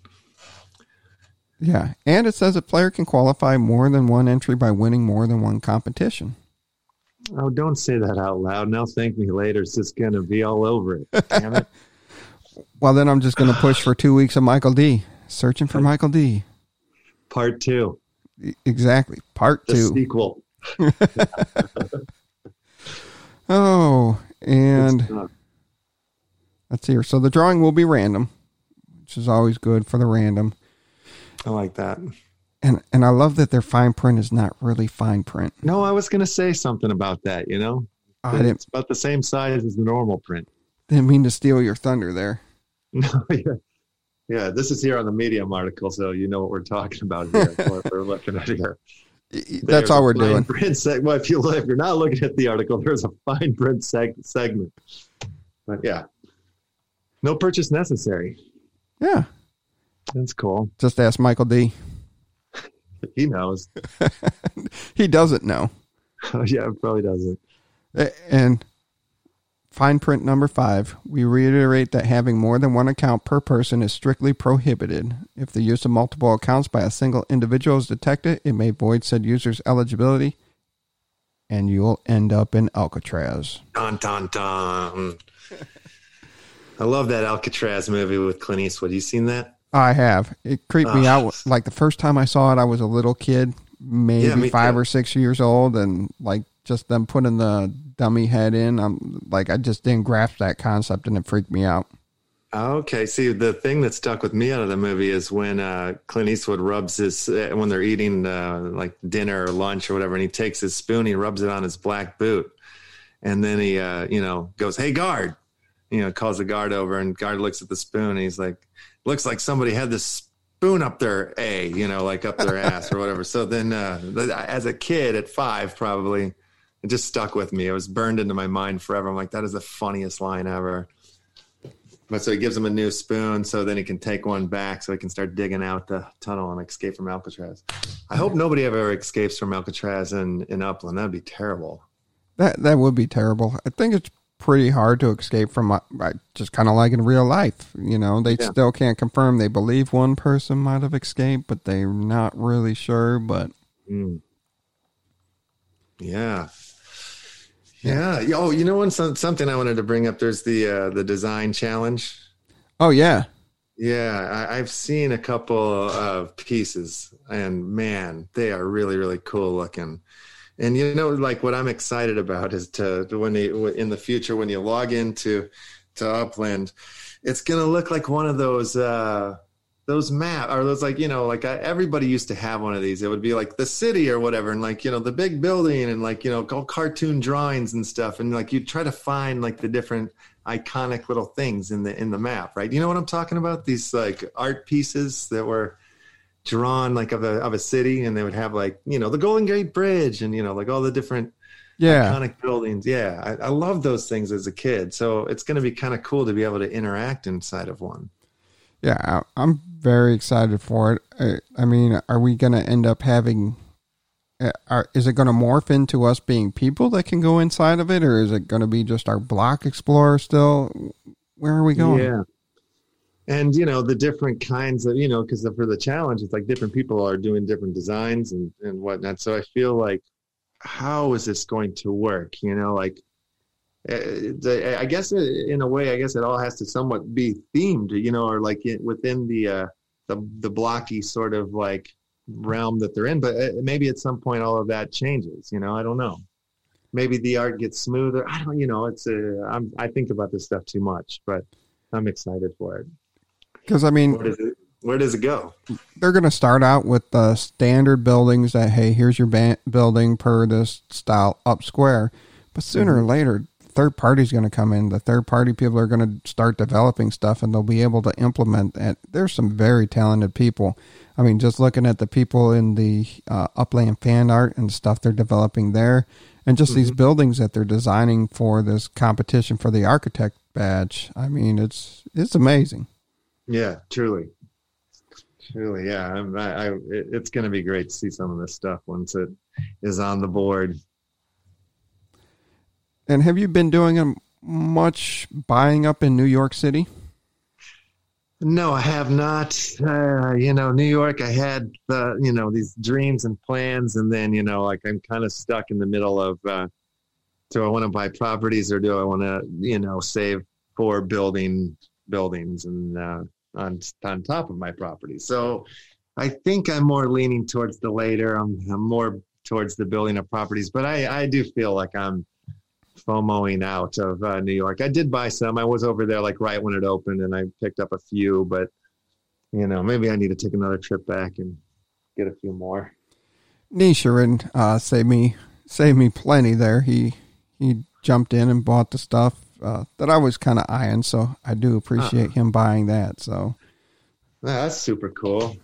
S2: Yeah, and it says a player can qualify more than one entry by winning more than one competition.
S3: Oh, don't say that out loud. Now thank me later. It's just gonna be all over it. Damn it.
S2: Well, then I'm just going to push for two weeks of Michael D. Searching for Michael D.
S3: Part two.
S2: Exactly. Part
S3: The
S2: two.
S3: sequel.
S2: Oh, and let's see here. So the drawing will be random, which is always good for the random.
S3: I like that.
S2: And and I love that their fine print is not really fine print.
S3: No, I was gonna say something about that, you know?
S2: I didn't
S3: It's about the same size as the normal print.
S2: didn't mean to steal your thunder there.
S3: No, yeah. Yeah, this is here on the Medium article, so you know what we're talking about here. what we're looking at here.
S2: That's all we're doing.
S3: Print seg- well, if you if you're not looking at the article, there's a fine print seg- segment. But yeah, no purchase necessary.
S2: Yeah.
S3: That's cool.
S2: Just ask Michael D.
S3: He knows.
S2: He doesn't know.
S3: yeah, probably doesn't.
S2: And fine print number five, we reiterate that having more than one account per person is strictly prohibited. If the use of multiple accounts by a single individual is detected, it may void said user's eligibility and you'll end up in Alcatraz.
S3: Dun dun dun. I love that Alcatraz movie with Clint Eastwood. You seen that?
S2: I have. It creeped me out. Like the first time I saw it, I was a little kid, maybe
S3: Yeah,
S2: five
S3: too.
S2: or six years old, and like just them putting the dummy head in. I'm like, I just didn't grasp that concept, and it freaked me out.
S3: Okay. See, the thing that stuck with me out of the movie is when uh, Clint Eastwood rubs his uh, when they're eating uh, like dinner or lunch or whatever, and he takes his spoon, he rubs it on his black boot, and then he, uh, you know, goes, "Hey, guard," you know, calls the guard over, and guard looks at the spoon, and he's like, "Looks like somebody had this spoon up their a, you know, like up their ass or whatever." So then, uh, as a kid at five, probably. It just stuck with me. It was burned into my mind forever. I'm like, that is the funniest line ever. but so he gives him a new spoon, so then he can take one back, so he can start digging out the tunnel and escape from Alcatraz. I hope nobody ever escapes from Alcatraz in in Upland. That'd be terrible.
S2: That that would be terrible. I think it's pretty hard to escape from, uh, just kind of like in real life. You know, they yeah. still can't confirm. They believe one person might have escaped, but they're not really sure. But mm.
S3: yeah. Yeah. Oh, you know, one something I wanted to bring up. There's the uh, the design challenge.
S2: Oh yeah.
S3: Yeah, I, have seen a couple of pieces, and man, they are really really cool looking. And you know, like what I'm excited about is to, when you in the future when you log into to Upland, it's gonna look like one of those. Uh, those map or those like you know like I, everybody used to have one of these. It would be like the city or whatever and like you know the big building and like you know all cartoon drawings and stuff and like you try to find like the different iconic little things in the in the map right? You know what i'm talking about? These like art pieces that were drawn like of a of a city and they would have like you know the golden gate bridge and you know like all the different
S2: yeah.
S3: iconic buildings. Yeah i, I love those things as a kid. So it's going to be kind of cool to be able to interact inside of one.
S2: Yeah, I'm very excited for it. I, mean, are we going to end up having? Uh, are, is it going to morph into us being people that can go inside of it, or is it going to be just our block explorer still? Where are we going?
S3: Yeah, and you know the different kinds of you know because for the challenge, it's like different people are doing different designs and and whatnot. So I feel like, how is this going to work? You know, like uh, I guess in a way, I guess it all has to somewhat be themed, you know, or like within the uh, the the blocky sort of like realm that they're in. But uh, maybe at some point, all of that changes. You know, I don't know. Maybe the art gets smoother. I don't. You know, it's a. I'm. I think about this stuff too much, but I'm excited for it.
S2: Because I mean,
S3: where does it, where does it go?
S2: They're going to start out with the standard buildings that hey, here's your ba- building per this style up square. But sooner mm-hmm. or later, third party is going to come in. The third party people are going to start developing stuff and they'll be able to implement that. There's some very talented people. I mean, just looking at the people in the uh, Upland fan art and stuff they're developing there, and just mm-hmm. these buildings that they're designing for this competition for the architect badge. I mean, it's it's amazing.
S3: Yeah, truly, truly, yeah. I, I it's going to be great to see some of this stuff once it is on the board.
S2: And have you been doing much buying up in New York City?
S3: No, I have not. Uh, you know, New York, I had the, you know, these dreams and plans, and then, you know, like I'm kind of stuck in the middle of, uh, do I want to buy properties or do I want to, you know, save for building buildings and uh, on on top of my property? So, I think I'm more leaning towards the later. I'm, I'm more towards the building of properties, but I I do feel like I'm FOMOing out of uh, New York. I did buy some. I was over there like right when it opened, and I picked up a few. But you know, maybe I need to take another trip back and get a few more.
S2: Nisharin uh, saved me saved me plenty there. He he jumped in and bought the stuff uh, that I was kind of eyeing, so I do appreciate uh-huh. him buying that. So
S3: that's super cool.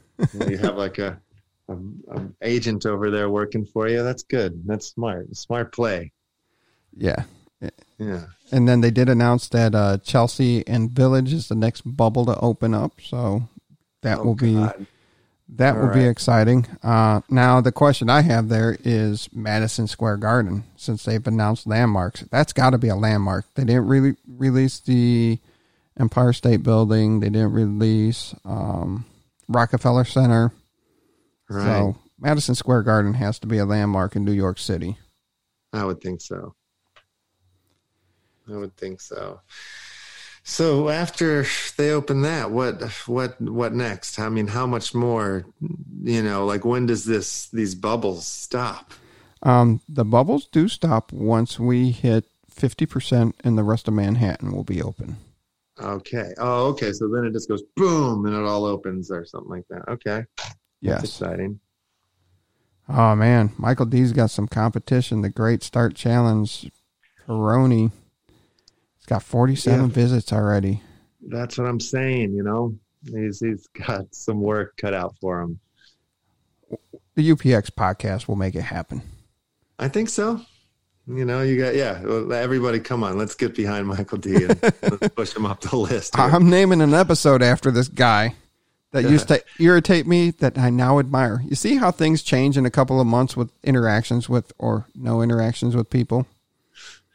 S3: you have like a, a, a agent over there working for you. That's good. That's smart. Smart play.
S2: Yeah.
S3: Yeah.
S2: And then they did announce that uh, Chelsea and Village is the next bubble to open up. So that oh, will be God. that All will right. be exciting. Uh, now the question I have there is Madison Square Garden, since they've announced landmarks. That's got to be a landmark. They didn't really release the Empire State Building. They didn't release um, Rockefeller Center. Right. So Madison Square Garden has to be a landmark in New York City.
S3: I would think so. I would think so. So after they open that, what what what next? I mean, how much more? You know, like when does this these bubbles stop?
S2: Um, the bubbles do stop once we hit fifty percent, and the rest of Manhattan will be open.
S3: Okay. Oh, okay. So then it just goes boom, and it all opens or something like that. Okay.
S2: Yes.
S3: That's exciting.
S2: Oh man, Michael D's got some competition. The Great Start Challenge, Peroni got 47 yeah. visits already.
S3: That's what I'm saying, you know. He's he's got some work cut out for him.
S2: The UPX podcast will make it happen.
S3: I think so. You know, you got yeah. Everybody, come on, let's get behind Michael D and let's push him up the list. here.
S2: I'm naming an episode after this guy that used to irritate me that I now admire. You see how things change in a couple of months with interactions with or no interactions with people?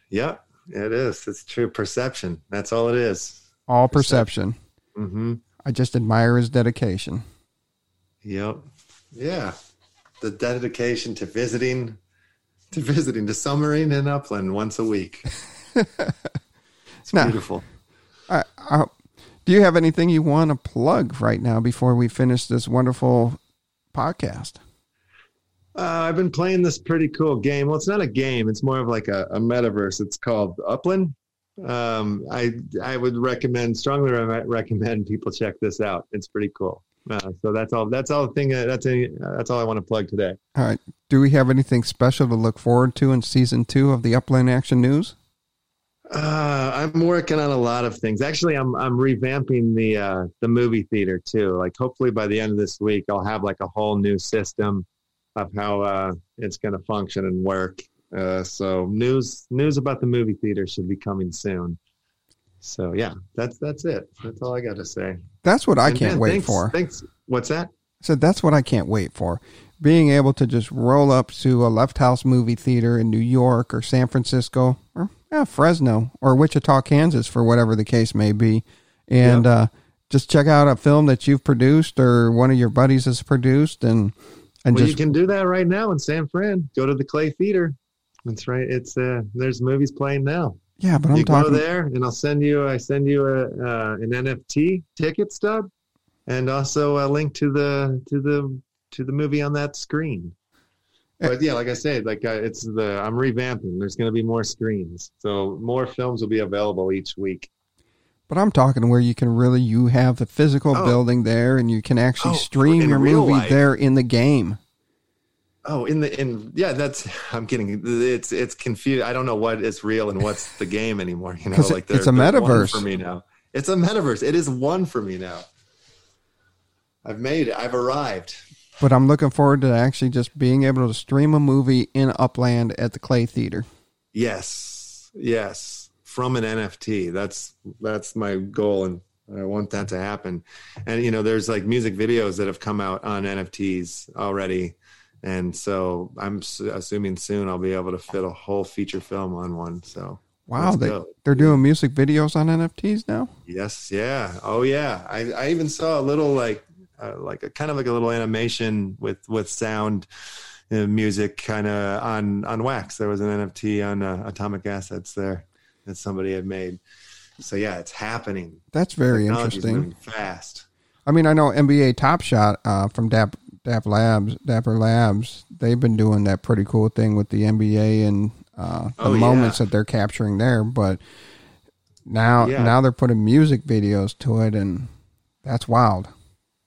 S3: Yeah, it is. It's true perception. That's all it is.
S2: All perception.
S3: Mm-hmm.
S2: I just admire his dedication.
S3: Yep. Yeah. The dedication to visiting, to visiting, to summering in Upland once a week. it's
S2: Now-
S3: beautiful.
S2: I, I, do you have anything you want to plug right now before we finish this wonderful podcast?
S3: Uh, I've been playing this pretty cool game. Well, it's not a game. It's more of like a, a metaverse. It's called Upland. Um, I I would recommend strongly re- recommend people check this out. It's pretty cool. Uh, so that's all. That's all the thing. uh, That's a, uh, that's all I want to plug today.
S2: All right. Do we have anything special to look forward to in season two of the Upland Action News?
S3: Uh, I'm working on a lot of things. Actually, I'm I'm revamping the uh, the movie theater too. Like hopefully by the end of this week, I'll have like a whole new system of how uh, it's going to function and work. Uh, so news news about the movie theater should be coming soon. So yeah, that's that's it. That's all I got to say.
S2: That's what I
S3: And,
S2: can't
S3: man,
S2: wait
S3: thanks,
S2: for.
S3: Thanks. What's that?
S2: So that's what I can't wait for. Being able to just roll up to a LeftHouse movie theater in New York or San Francisco or yeah, Fresno or Wichita, Kansas, for whatever the case may be, and uh, just check out a film that you've produced or one of your buddies has produced, and and
S3: well,
S2: just
S3: you can do that right now in San Fran. Go to the Clay Theater. That's right. It's uh, there's movies playing now.
S2: yeah. But I'm
S3: you
S2: talking.
S3: go there and I'll send you I send you a uh, an NFT ticket stub and also a link to the to the to the movie on that screen. But yeah, like I said, like uh, it's the I'm revamping. There's going to be more screens, so more films will be available each week.
S2: But I'm talking where you can really you have the physical
S3: Oh.
S2: building there, and you can actually
S3: Oh,
S2: stream your movie
S3: life.
S2: there in the game.
S3: Oh, in the in yeah, that's I'm getting it's it's confused. I don't know what is real and what's the game anymore. You know, like
S2: it's a metaverse.
S3: for me now. It's a metaverse. It is one for me now. I've made it. I've arrived.
S2: But I'm looking forward to actually just being able to stream a movie in Upland at the Clay Theater.
S3: Yes, yes, from an NFT. That's that's my goal, and I want that to happen. And you know, there's like music videos that have come out on NFTs already, and so I'm assuming soon I'll be able to fit a whole feature film on one. So
S2: Wow, they,
S3: go.
S2: they're doing music videos on NFTs now.
S3: Yes, yeah, oh yeah. I I even saw a little like uh, like a kind of like a little animation with with sound. uh, music kind of on on wax there was an nft on uh, atomic assets there that somebody had made so yeah it's happening
S2: That's very interesting.
S3: fast
S2: I mean, I know NBA Top Shot uh, from Dap, Dap Labs, Dapper Labs. They've been doing that pretty cool thing with the NBA and uh, the
S3: Oh, yeah.
S2: moments that they're capturing there. But now,
S3: Yeah.
S2: now they're putting music videos to it, and that's wild.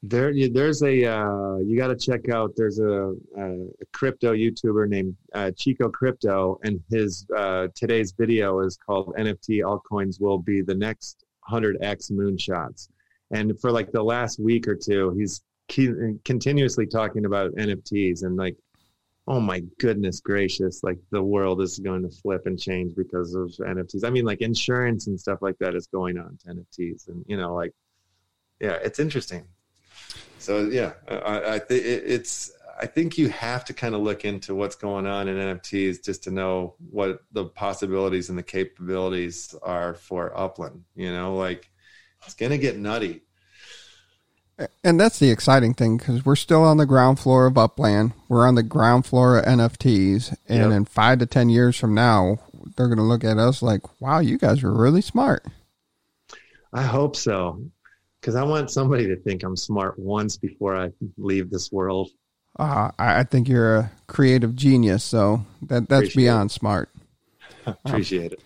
S3: There there's a uh, you got to check out there's a, a, a crypto youtuber named uh, chico crypto and his uh, today's video is called nft altcoins will be the next 100x moonshots. And for like the last week or two he's ke- continuously talking about nfts and like oh my goodness gracious like the world is going to flip and change because of nfts i mean like insurance and stuff like that is going on to nfts and you know like yeah it's interesting so yeah i, I think it's i think you have to kind of look into what's going on in nfts just to know what the possibilities and the capabilities are for upland you know like it's gonna get nutty
S2: And that's the exciting thing because we're still on the ground floor of Upland. We're on the ground floor of NFTs. And
S3: Yep.
S2: in five to 10 years from now, they're going to look at us like, wow, you guys were really smart.
S3: i hope so because i want somebody to think i'm smart once before i leave this world
S2: Uh, I think you're a creative genius. So that, that's
S3: Appreciate
S2: beyond smart.
S3: appreciate it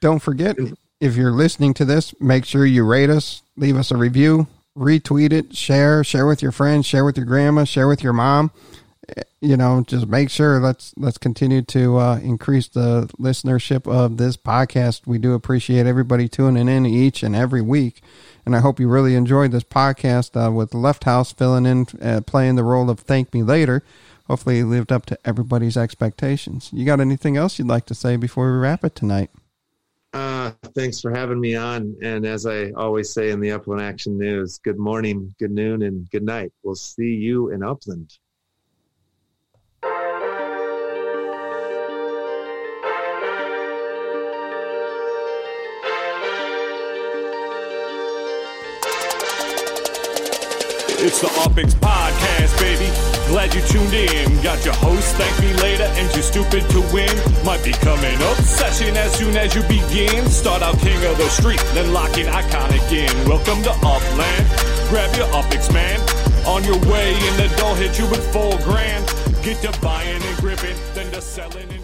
S2: Don't forget, if you're listening to this, make sure you rate us, leave us a review, retweet it, share, share with your friends, share with your grandma, share with your mom. You know, just make sure let's let's continue to uh, increase the listenership of this podcast. We do appreciate everybody tuning in each and every week, and I hope you really enjoyed this podcast uh, with LeftHouse filling in, uh, playing the role of Thank Me Later. Hopefully, lived up to everybody's expectations. You got anything else you'd like to say before we wrap it tonight?
S3: Uh, thanks for having me on. And as I always say in the Upland Action News, good morning, good noon, and good night. We'll see you in Upland.
S1: It's the UpX Podcast, baby. Glad you tuned in. Got your host, thank me later, and you're stupid to win. Might become an obsession as soon as you begin. Start out king of the street, then lock in iconic in. Welcome to Upland. Grab your UpX, man. On your way, and the door hit you with four grand. Get to buying and gripping, then to selling and.